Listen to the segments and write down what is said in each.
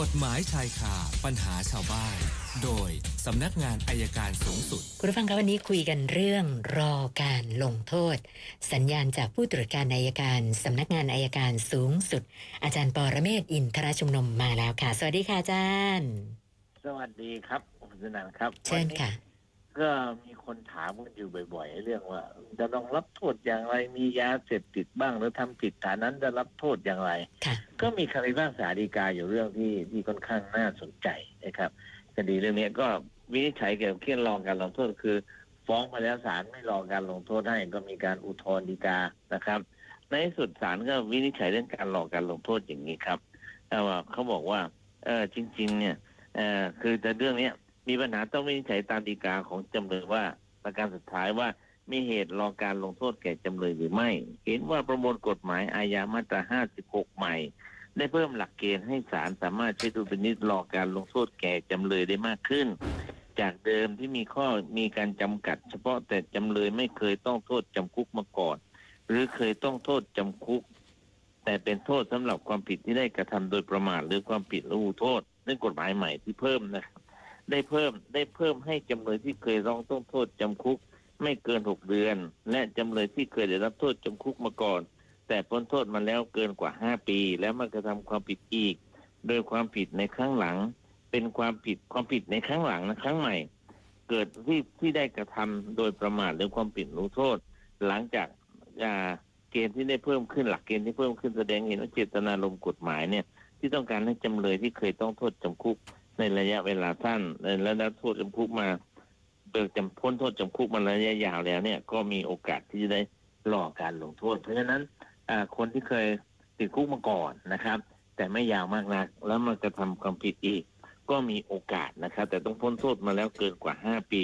กฎหมายชายคาปัญหาชาวบ้าน โดยสำนักงานอายการสูงสุด คุณผู้ฟังครับวันนี้คุยกันเรื่องรอการลงโทษ สัญญาณจากผู้ตรวจการอายการสำนักงานอายการสูงสุด อาจารย์ปอระเมศวร์อินทรชุมนุมมาแล้วค่ะ สวัสดีค่ะอาจารย์ สวัสดีครับคุณสนันครับเชิญค่ะวันนี้ ก็มีคนถามกันอยู่บ่อยๆเรื่องว่า จะต้องรับโทษอย่างไรมียาเสพติดบ้างหรือทำผิดฐานนั้นจะรับโทษอย่างไรค่ะก็มีคำพิพากษาฎีกาอยู่เรื่องที่ที่ค่อนข้างน่าสนใจนะครับคดีเรื่องนี้ก็วินิจฉัยเกี่ยวกับเรื่องรองการลงโทษคือ ฟ้องมาแล้วศาลไม่รอการลงโทษให้ก็มีการอุทธรณ์ฎีกานะครับ ในที่สุดศาลก็วินิจฉัยเรื่องการรอการลงโทษอย่างนี้ครับแต่ว่าเขาบอกว่า เออจริง ๆ เนี่ยเออคือแต่เรื่องเนี้ย มีปัญหาต้องวินิจฉัยตามฎีกาของจำเลยว่าประการสุดท้ายว่ามีเหตุรอการลงโทษแก่จำเลยหรือไม่ เห็นว่าประมวลกฎหมายอาญามาตรา 56 ใหม่ ได้เพิ่มหลักเกณฑ์ให้ศาลสามารถใช้ดุลพินิจรอการลงโทษแก่จำเลยได้มากขึ้น จากเดิมที่มีข้อมีการจำกัด เฉพาะแต่จำเลยไม่เคยต้องโทษจำคุกมาก่อน หรือเคยต้องโทษจำคุก แต่เป็นโทษสำหรับความผิดที่ได้กระทำโดยประมาทหรือความผิดละหูโทษเรื่องกฎหมายใหม่ที่เพิ่มนะครับ ได้เพิ่มได้เพิ่มให้จำเลยที่เคยร้องต้องโทษจำคุก ไม่เกินหกเดือน และจำเลยที่เคยได้รับโทษจำคุกมาก่อน แต่พ้นโทษมาแล้วเกินกว่าห้าปี แล้วมากระทำความผิดอีก โดยความผิดในครั้งหลัง เป็นความผิดความผิดในครั้งหลังนะครั้งใหม่ เกิดที่ที่ได้กระทำโดยประมาทหรือความผิดรู้โทษ หลังจากเกณฑ์ที่ได้เพิ่มขึ้นหลักเกณฑ์ที่เพิ่มขึ้นแสดงเห็นว่าเจตนารมกฎหมายเนี่ยที่ต้องการให้จำเลยที่เคยต้องโทษจำคุก ในระยะเวลาสั้นและได้โทษจำคุกมาเบิกจำพ้นโทษจำคุกมาระยะยาวแล้วเนี่ยก็มีโอกาสที่จะได้รอการลงโทษ เพราะฉะนั้นคนที่เคยติดคุกมาก่อนนะครับ แต่ไม่ยาวมากนัก แล้วมันจะทำความผิดอีก ก็มีโอกาสนะครับ แต่ต้องพ้นโทษมาแล้วเกินกว่าห้าปี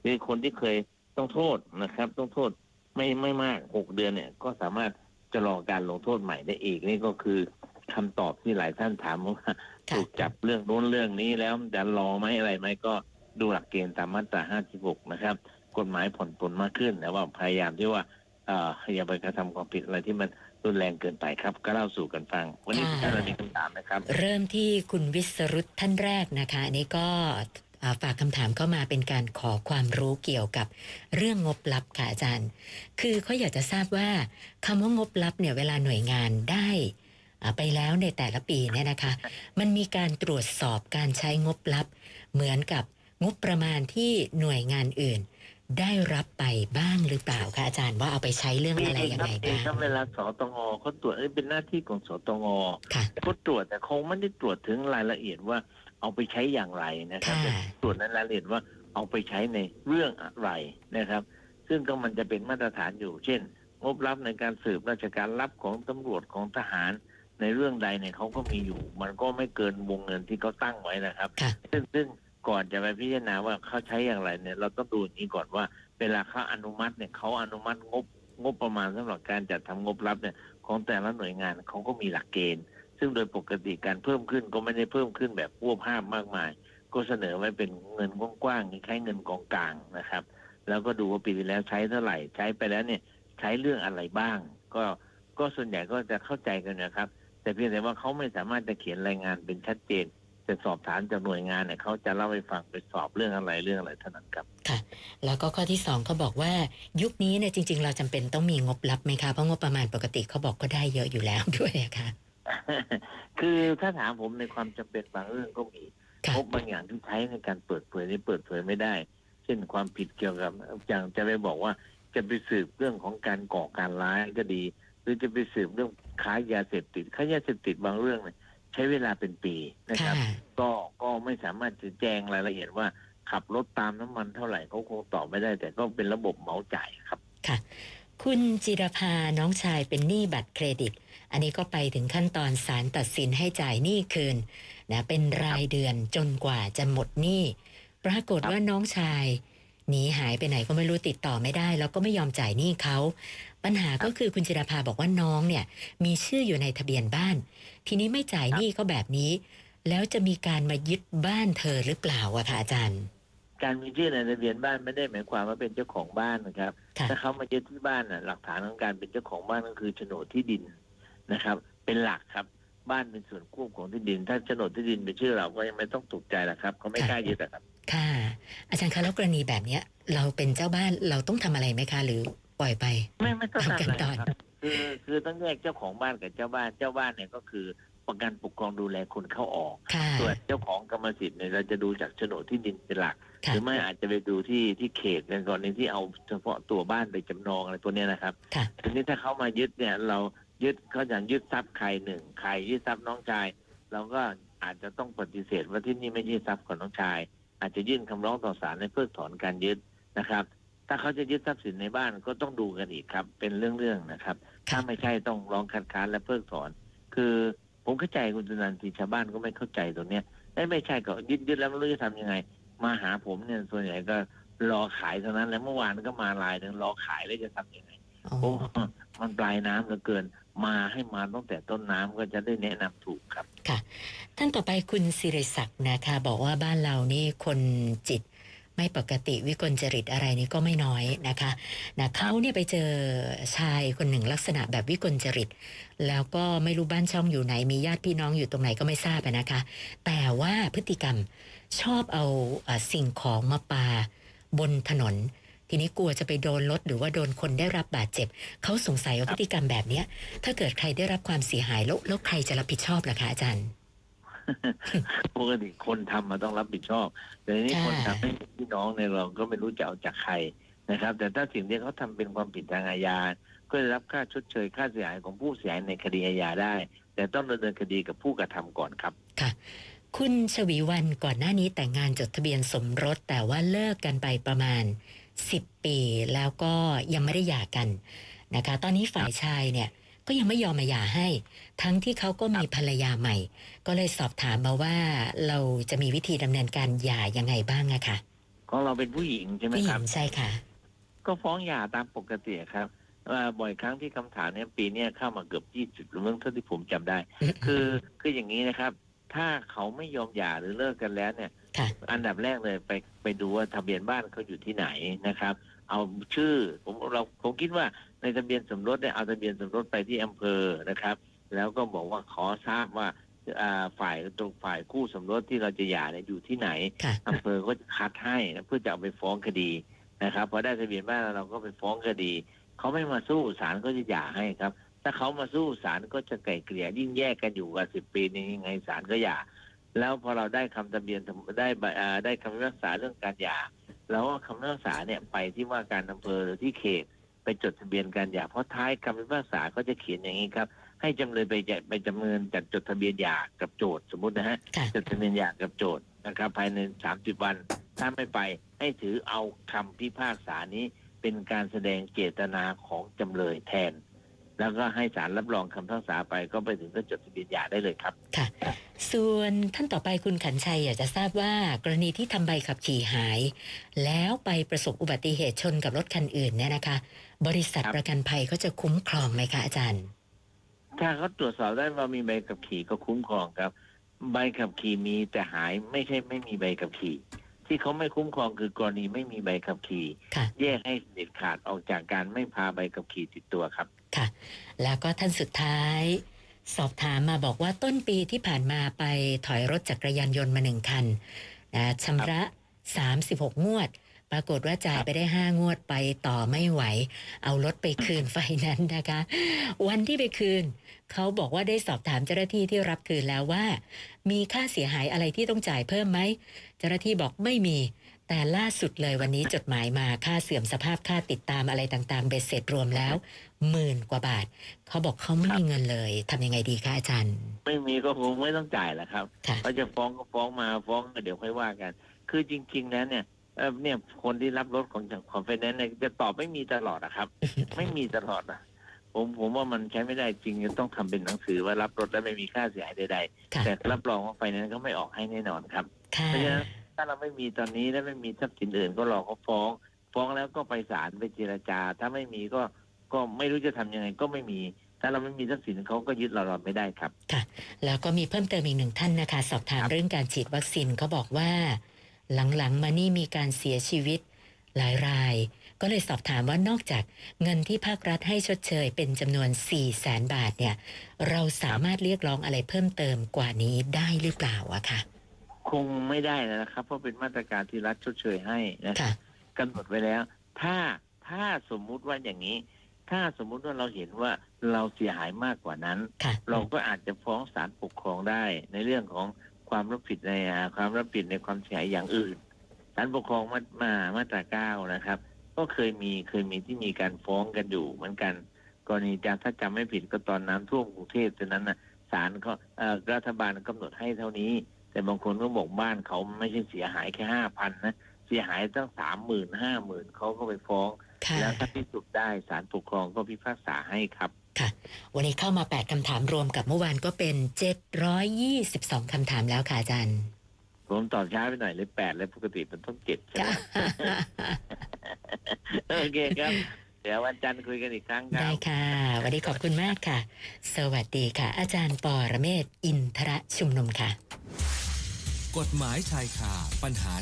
หรือคนที่เคยต้องโทษนะครับ ต้องโทษไม่ไม่มากหกเดือนเนี่ย ก็สามารถจะรอการลงโทษใหม่ได้อีกนี่ก็คือคำตอบที่หลายท่านถามว่า ถูกจับเรื่องโน้นเรื่องนี้แล้วจะรอไหมอะไรไหมก็ดูหลักเกณฑ์ตามมาตรา 56 นะครับ กฎหมายผ่อนปลนมากขึ้นแต่ว่าพยายามที่ว่าเอ่ออย่าไปกระทำความผิดอะไรที่มันรุนแรงเกินไปครับ ก็เล่าสู่กันฟัง วันนี้ค่ะท่านมีคำถามนะครับ เริ่มที่คุณวิศรุตท่านแรกนะคะอันนี้ก็อ่าฝากคำถามเข้ามาเป็นการขอความรู้เกี่ยวกับเรื่องงบลับค่ะอาจารย์ คือเขาอยากจะทราบว่าคำว่างบลับเนี่ยเวลาหน่วยงานได้อ่า ไปแล้วในแต่ละปีเนี่ยนะคะ มันมีการตรวจสอบการใช้งบลับ เหมือนกับงบประมาณที่หน่วยงานอื่น ได้รับไปบ้างหรือเปล่าคะอาจารย์ว่าเอาไปใช้เรื่องมีอะไรยังครับไงมีบ้างครับเวลาสตงเขาตรวจเอ้ยเป็นหน้าที่ของสตงค่ะเขาตรวจแต่คงไม่ได้ตรวจถึงรายละเอียดว่าเอาไปใช้อย่างไรนะครับค่ะแต่ตรวจในรายละเอียดว่าเอาไปใช้ในเรื่องอะไรนะครับ ซึ่งก็มันจะเป็นมาตรฐานอยู่ เช่น งบรับในการสืบราชการรับของตำรวจของทหาร ในเรื่องใดเนี่ยเขาก็มีอยู่ มันก็ไม่เกินวงเงินที่เขาตั้งไว้นะครับค่ะซึ่งซึ่งก่อนจะไปพิจารณาว่าเขาใช้อย่างไรเนี่ยเราต้องดูอย่างนี้ก่อนว่า เวลาเขาอนุมัติเนี่ยเขาอนุมัติงบงบประมาณสำหรับการจัดทำงบรับเนี่ยของแต่ละหน่วยงานเขาก็มีหลักเกณฑ์ ซึ่งโดยปกติการเพิ่มขึ้นก็ไม่ได้เพิ่มขึ้นแบบพวบภาพมากมาย ก็เสนอไว้เป็นเงินกว้างๆคล้ายๆเงินกองกลางนะครับ แล้วก็ดูว่าปีที่แล้วใช้เท่าไหร่ใช้ไปแล้วเนี่ยใช้เรื่องอะไรบ้าง ก็ก็ส่วนใหญ่ก็จะเข้าใจกันนะครับ แต่เพียงแต่ว่าเขาไม่สามารถจะเขียนรายงานเป็นชัดเจนแต่สอบถามจากหน่วยงานเนี่ยเขาจะเล่าให้ฟังไปสอบเรื่องอะไรเรื่องอะไรเท่านั้นครับแล้วก็ข้อที่สองเขาบอกว่ายุคนี้เนี่ยจริง ๆ เราจำเป็นต้องมีงบลับไหมคะเพราะงบประมาณปกติเขาบอกก็ได้เยอะอยู่แล้วด้วยอะค่ะคือถ้าถามผมในความจำเป็นบางเรื่องก็มีค่ะงบบางอย่างที่ใช้ในการเปิดเผยนี่เปิดเผยไม่ได้ เช่นความผิดเกี่ยวกับอย่างจะไปบอกว่าจะไปสืบเรื่องของการก่อการร้ายก็ดีห รือจะไปสืบเรื่องค้ายาเสพติดค้ายาเสพติดบางเรื่องเนี่ยใช้เวลาเป็นปีนะครับค่ะก็ก็ไม่สามารถจะแจ้งรายละเอียดว่าขับรถตามน้ำมันเท่าไหร่เขาคงตอบไม่ได้ แต่ก็เป็นระบบเหมาจ่ายครับคุณจิรภาน้องชายเป็นหนี้บัตรเครดิต อันนี้ก็ไปถึงขั้นตอนศาลตัดสินให้จ่ายหนี้คืนนะเป็นรายเดือนจนกว่าจะหมดหนี้ ปรากฏครับว่าน้องชาย หนีหายไปไหนก็ไม่รู้ติดต่อไม่ได้ แล้วก็ไม่ยอมจ่ายหนี้เขาปัญหาก็คือคุณจิรภาบอกว่าน้องเนี่ย มีชื่ออยู่ในทะเบียนบ้าน ทีนี้ไม่จ่ายหนี้เขาแบบนี้ แล้วจะมีการมายึดบ้านเธอหรือเปล่าอะคะอาจารย์ การมีชื่อในทะเบียนบ้านไม่ได้หมายความว่าเป็นเจ้าของบ้านนะครับค่ะถ้าเขามายึดที่บ้านน่ะหลักฐานของการเป็นเจ้าของบ้านก็คือโฉนดที่ดินนะครับ เป็นหลักครับบ้านเป็นส่วนควบของที่ดิน ถ้าโฉนดที่ดินเป็นชื่อเราก็ยังไม่ต้องตกใจหรอกครับเขาไม่กล้ายึดอะครับ ค่ะ อาจารย์คะแล้วกรณีแบบเนี้ย เราเป็นเจ้าบ้านเราต้องทำอะไรไหมคะ หรือปล่อยไปไม่ไม่ต้องทำกันทำอะไรต่อครับคือคือต้องแยกเจ้าของบ้านกับเจ้าบ้านเจ้าบ้านเนี่ยก็คือประกันปกครองดูแลคนเข้าออกค่ะส่วนเจ้าของกรรมสิทธิ์เนี่ยเราจะดูจากโฉนดที่ดินเป็นหลักหค่ะรือไม่อาจจะไปดูที่ที่เขตในกรณีที่เอาเฉพาะตัวบ้านไปจำนองอะไรตัวเนี้ยนะครับค่ะทีนี้ถ้าเขามายึดเนี่ยเรายึดเขาอย่างยึดทรัพย์ใครหนึ่งใครยึดทรัพย์น้องชาย เราก็อาจจะต้องปฏิเสธว่าที่นี่ไม่ใช่ทรัพย์ของน้องชาย อาจจะยื่นคำร้องต่อศาลให้เพิกถอนการยึดนะครับ ถ้าเขาจะยึดทรัพย์สินในบ้านก็ต้องดูกันอีกครับ เป็นเรื่องๆนะครับ ถ้าไม่ใช่ต้องร้องคัดค้านและเพิกถอน คือผมเข้าใจคุณจุนันทีชาวบ้านก็ไม่เข้าใจตรงเนี้ยเอ้ยไม่ใช่ก็ยึดยึดแล้วไม่รู้จะทำยังไง มาหาผมเนี่ยส่วนใหญ่ก็รอขายเท่านั้น แล้วเมื่อวานก็มาลายหนึ่งรอขายแล้วจะทำยังไงอ๋อโอ้มันปลายน้ำเหลือเกิน มาให้มาตั้งแต่ต้นน้ำก็จะได้แนะนำถูกครับค่ะ ท่านต่อไปคุณสิริศักดิ์นะคะ บอกว่าบ้านเรานี่คนจิตไม่ปกติวิกลจริตอะไรนี่ก็ไม่น้อยนะคะนะเขาเนี่ยไปเจอชายคนหนึ่งลักษณะแบบวิกลจริต แล้วก็ไม่รู้บ้านช่องอยู่ไหน มีญาติพี่น้องอยู่ตรงไหนก็ไม่ทราบนะคะ แต่ว่าพฤติกรรมชอบเอาสิ่งของมาปาบนถนน ทีนี้กลัวจะไปโดนรถหรือว่าโดนคนได้รับบาดเจ็บ เขาสงสัยว่าพฤติกรรมแบบเนี้ย ถ้าเกิดใครได้รับความเสียหายแล้วแล้วใครจะรับผิดชอบล่ะคะอาจารย์ปกติคนทำมาต้องรับผิดชอบ แต่ทีนี้ค่ะคนทำให้พี่น้องในยเราก็ไม่รู้จะเอาจากใครนะครับ แต่ถ้าสิ่งที่เขาทำเป็นความผิดทางอาญาก็จะรับค่าชดเชยค่าเสียหายของผู้เสียหายในคดีอาญาได้ แต่ต้องดำเนินคดีกับผู้กระทำก่อนครับคุณชวีวันก่อนหน้านี้แต่งงานจดทะเบียนสมรสแต่ว่าเลิกกันไปประมาณ 10 ปีแล้วก็ยังไม่ได้หย่ากันนะคะ ตอนนี้ฝ่ายชายเนี่ยก็ยังไม่ยอมมาหย่าให้ ทั้งที่เขาก็มีภรรยาใหม่ ก็เลยสอบถามมาว่าเราจะมีวิธีดำเนินการหย่ายังไงบ้างอะคะของเราเป็นผู้หญิงใช่ไหมผู้หคญิรับงใช่ค่ะ ก็ฟ้องหย่าตามปกติครับเอ่อบ่อยครั้งที่คำถามเนี้ยปีเนี้ยเข้ามาเกือบยี่สิบหรือเมื่อเท่าที่ผมจำได้ คือคืออย่างนี้นะครับ ถ้าเขาไม่ยอมหย่าหรือเลิกกันแล้วเนี่ย ค่ะ อันดับแรกเลยไปไปดูว่าทะเบียนบ้านเขาอยู่ที่ไหนนะครับ เอาชื่อผมเราผมคิดว่าในทะเบียนสมรสเนี่ยเอาทะเบียนสมรสไปที่อำเภอนะครับ แล้วก็บอกว่าขอทราบว่าอ่าฝ่ายตรงฝ่ายคู่สมรสที่เราจะหย่าเนี่ยอยู่ที่ไหนค่ะ อำเภอก็จะคัดให้นะเพื่อจะเอาไปฟ้องคดีนะครับพอได้ทะเบียนบ้านแล้วเราก็ไปฟ้องคดีเขาไม่มาสู้ศาลก็จะหย่าให้ครับ ถ้าเขามาสู้ศาลก็จะไกล่เกลี่ยยิ่งแยกกันอยู่กับสิบปีนี้ยังไงศาลก็หย่า แล้วพอเราได้คำทะเบียนได้ใบอ่าได้คำพิพากษาเรื่องการหย่าเราก็คำพิพากษาเนี่ยไปที่ว่าการอำเภอหรือที่เขตไปจดทะเบียนการหย่าเพราะท้ายคำพิพากษาก็จะเขียนอย่างนี้ครับ ให้จำเลยไปจะไปจำเนินจัดจดทะเบียนหย่ากับโจทย์สมมตินะฮะค่ะจดทะเบียนหย่ากับโจทย์นะครับ ภายใน30วันถ้าไม่ไปให้ถือเอาคำพิพากษานี้เป็นการแสดงเจตนาของจำเลยแทน แล้วก็ให้ศาลรับรองคำพิพากษาไปก็ไปถึงก็จดทะเบียนหย่าได้เลยครับ ค่ะ ส่วนท่านต่อไปคุณขันชัยอยากจะทราบว่ากรณีที่ทำใบขับขี่หาย แล้วไปประสบอุบัติเหตุชนกับรถคันอื่นเนี่ยนะคะ บริษัทครับ ประกันภัยเขาจะคุ้มครองไหมคะอาจารย์ ถ้าเขาตรวจสอบได้ว่ามีใบขับขี่ก็คุ้มครองครับ ใบขับขี่มีแต่หายไม่ใช่ไม่มีใบขับขี่ ที่เขาไม่คุ้มครองคือกรณีไม่มีใบขับขี่ค่ะแยกให้เด็ดขาดออกจากการไม่พาใบขับขี่ติดตัวครับค่ะ แล้วก็ท่านสุดท้าย สอบถามมาบอกว่าต้นปีที่ผ่านมาไปถอยรถจักรยานยนต์มาหนึ่งคันนะชำระ 36 งวด ปรากฏว่าจ่ายไปได้5งวดไปต่อไม่ไหว เอารถไปคืนไฟแนนซ์นะคะ วันที่ไปคืน เขาบอกว่าได้สอบถามเจ้าหน้าที่ที่รับคืนแล้วว่า มีค่าเสียหายอะไรที่ต้องจ่ายเพิ่มไหมเจ้าหน้าที่บอกไม่มี แต่ล่าสุดเลยวันนี้จดหมายมาค่าเสื่อมสภาพค่าติดตามอะไรต่างๆเบ็ดเสร็จรวมแล้วหมื่นกว่าบาท เขาบอกเขาไม่มีเงินเลยทำยังไงดีคะอาจารย์ ไม่มีก็คงไม่ต้องจ่ายแหละครับค่ะ เขาจะฟ้องก็ฟ้องมาฟ้องก็เดี๋ยวค่อยว่ากัน คือจริง ๆ แล้วเนี่ย เอ่อเนี่ยคนที่รับรถของจากของไฟแนนซ์เนี่ยจะตอบไม่มีตลอดนะครับ ไม่มีตลอดนะผมผมว่ามันใช้ไม่ได้จริงจะต้องทำเป็นหนังสือว่ารับรถแล้วไม่มีค่าเสียหายใดค่ะๆแต่รับรองว่าไฟแนนซ์เขาไม่ออกให้แน่นอนครับค่ะเพราะฉะนั้นถ้าเราไม่มีตอนนี้และไม่มีทรัพย์สินอื่นก็รอเขาฟ้อง ฟ้องแล้วก็ไปศาลไปเจรจา ถ้าไม่มีก็ก็ไม่รู้จะทำยังไงก็ไม่มีถ้าเราไม่มีทรัพย์สินเขาก็ยึดเราเราไม่ได้ครับแล้วก็มีเพิ่มเติมอีกหนึ่งท่านนะคะ สอบถามครับเรื่องการฉีดวัคซีนเขาบอกว่า หลังๆ มานี่มีการเสียชีวิต หลายราย ก็เลยสอบถามว่านอกจากเงินที่ภาครัฐให้ชดเชยเป็นจำนวน 4 0 0แสนบาทเนี่ย เราสามารถเรียกร้องอะไรเพิ่มเติมกว่านี้ได้หรือเปล่าอะค่ะคงไม่ได้แล้วนะครับ เพราะเป็นมาตรการที่รัฐชดเชยให้นะค่ะกำหนดไว้แล้ว ถ้าถ้าสมมุติว่าอย่างนี้ ถ้าสมมุติว่าเราเห็นว่าเราเสียหายมากกว่านั้นค่ะเราก็อาจจะฟ้องศาลปกครองได้ในเรื่องของ ความรับผิดในอ่าความรับผิดในความเสียหายอย่างอื่นศาลปกครองมามามาตราเก้านะครับ ก็เคยมีเคยมีที่มีการฟ้องกันอยู่เหมือนกัน กรณีจำถ้าจำไม่ผิดก็ตอนน้ำท่วมกรุงเทพตอนนั้นนะศาลก็เอ่อรัฐบาลกำหนดให้เท่านี้ แต่บางคนก็บอกบ้านเขาไม่ใช่เสียหายแค่ห้าพันนะเสียหายตั้งสามหมื่นห้าหมื่นเขาก็ไปฟ้องค่ะแล้วถ้าพิสูจน์ได้ศาลปกครองก็พิพากษาให้ครับ ค่ะ วันนี้เข้ามา 8คำถามรวมกับเมื่อวานก็เป็น 722คำถามแล้วค่ะอาจารย์ผมตอบช้าไปหน่อยเลยแปดเลยปกติมันต้องเจ็ดใช่ไหมจ้ะโอเคครับ เดี๋ยววันจันทร์คุยกันอีกครั้งครัได้บค่ะ วันนี้ขอบคุณมากค่ะ สวัสดีค่ะ อาจารย์ปอระเมศวร์อินทระชุมนุมค่ะ กฎหมายชายคาปัญหา